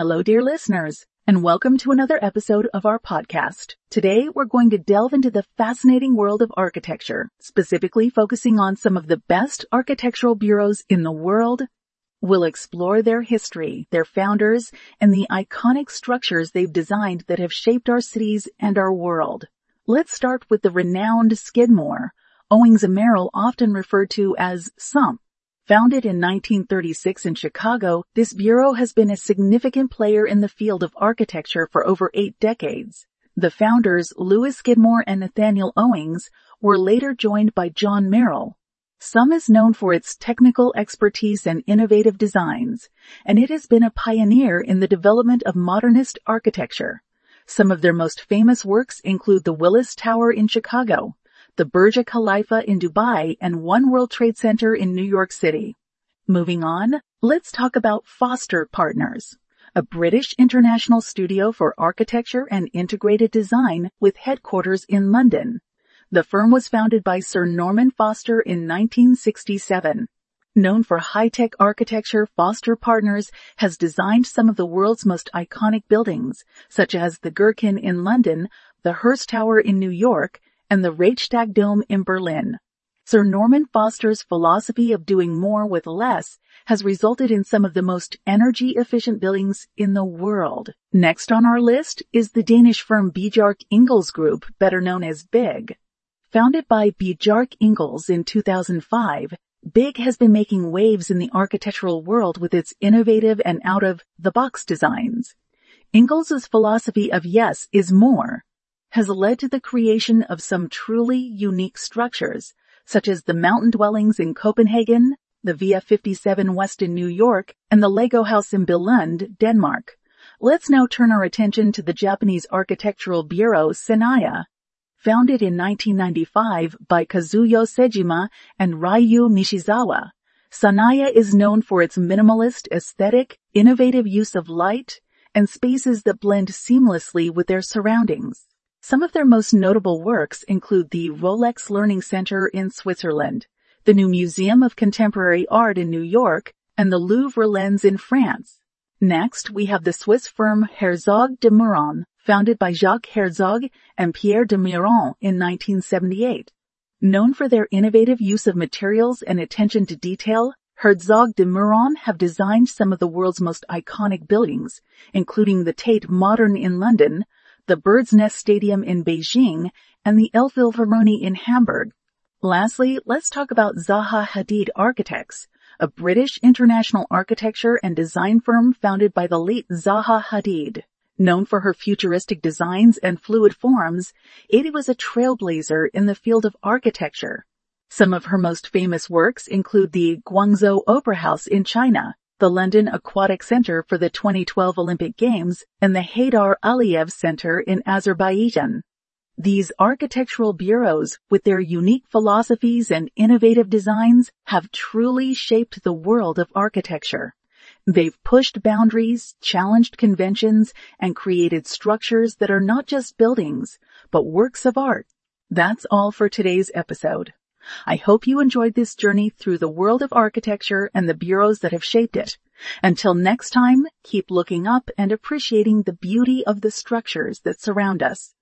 Hello, dear listeners, and welcome to another episode of our podcast. Today, we're going to delve into the fascinating world of architecture, specifically focusing on some of the best architectural bureaus in the world. We'll explore their history, their founders, and the iconic structures they've designed that have shaped our cities and our world. Let's start with the renowned Skidmore, Owings and Merrill often referred to as SOM. Founded in 1936 in Chicago, this bureau has been a significant player in the field of architecture for over eight decades. The founders, Louis Skidmore and Nathaniel Owings, were later joined by John Merrill. SOM is known for its technical expertise and innovative designs, and it has been a pioneer in the development of modernist architecture. Some of their most famous works include the Willis Tower in Chicago, the Burj Khalifa in Dubai, and One World Trade Center in New York City. Moving on, let's talk about Foster Partners, a British international studio for architecture and integrated design with headquarters in London. The firm was founded by Sir Norman Foster in 1967. Known for high-tech architecture, Foster Partners has designed some of the world's most iconic buildings, such as the Gherkin in London, the Hearst Tower in New York, and the Reichstag Dome in Berlin. Sir Norman Foster's philosophy of doing more with less has resulted in some of the most energy efficient buildings in the world. Next on our list is the Danish firm Bjarke Ingels Group, better known as BIG. Founded by Bjarke Ingels in 2005, BIG has been making waves in the architectural world with its innovative and out of the box designs. Ingels' philosophy of yes is more has led to the creation of some truly unique structures, such as the mountain dwellings in Copenhagen, the Via 57 West in New York, and the Lego house in Billund, Denmark. Let's now turn our attention to the Japanese architectural bureau SANAA. Founded in 1995 by Kazuyo Sejima and Ryue Nishizawa, SANAA is known for its minimalist aesthetic, innovative use of light, and spaces that blend seamlessly with their surroundings. Some of their most notable works include the Rolex Learning Center in Switzerland, the new Museum of Contemporary Art in New York, and the Louvre Lens in France. Next, we have the Swiss firm Herzog de Meuron, founded by Jacques Herzog and Pierre de Meuron in 1978. Known for their innovative use of materials and attention to detail, Herzog de Meuron have designed some of the world's most iconic buildings, including the Tate Modern in London, the Bird's Nest Stadium in Beijing, and the Elbphilharmonie in Hamburg. Lastly, let's talk about Zaha Hadid Architects, a British international architecture and design firm founded by the late Zaha Hadid. Known for her futuristic designs and fluid forms, it was a trailblazer in the field of architecture. Some of her most famous works include the Guangzhou Opera House in China, the London Aquatic Center for the 2012 Olympic Games, and the Heydar Aliyev Center in Azerbaijan. These architectural bureaus, with their unique philosophies and innovative designs, have truly shaped the world of architecture. They've pushed boundaries, challenged conventions, and created structures that are not just buildings, but works of art. That's all for today's episode. I hope you enjoyed this journey through the world of architecture and the bureaus that have shaped it. Until next time, keep looking up and appreciating the beauty of the structures that surround us.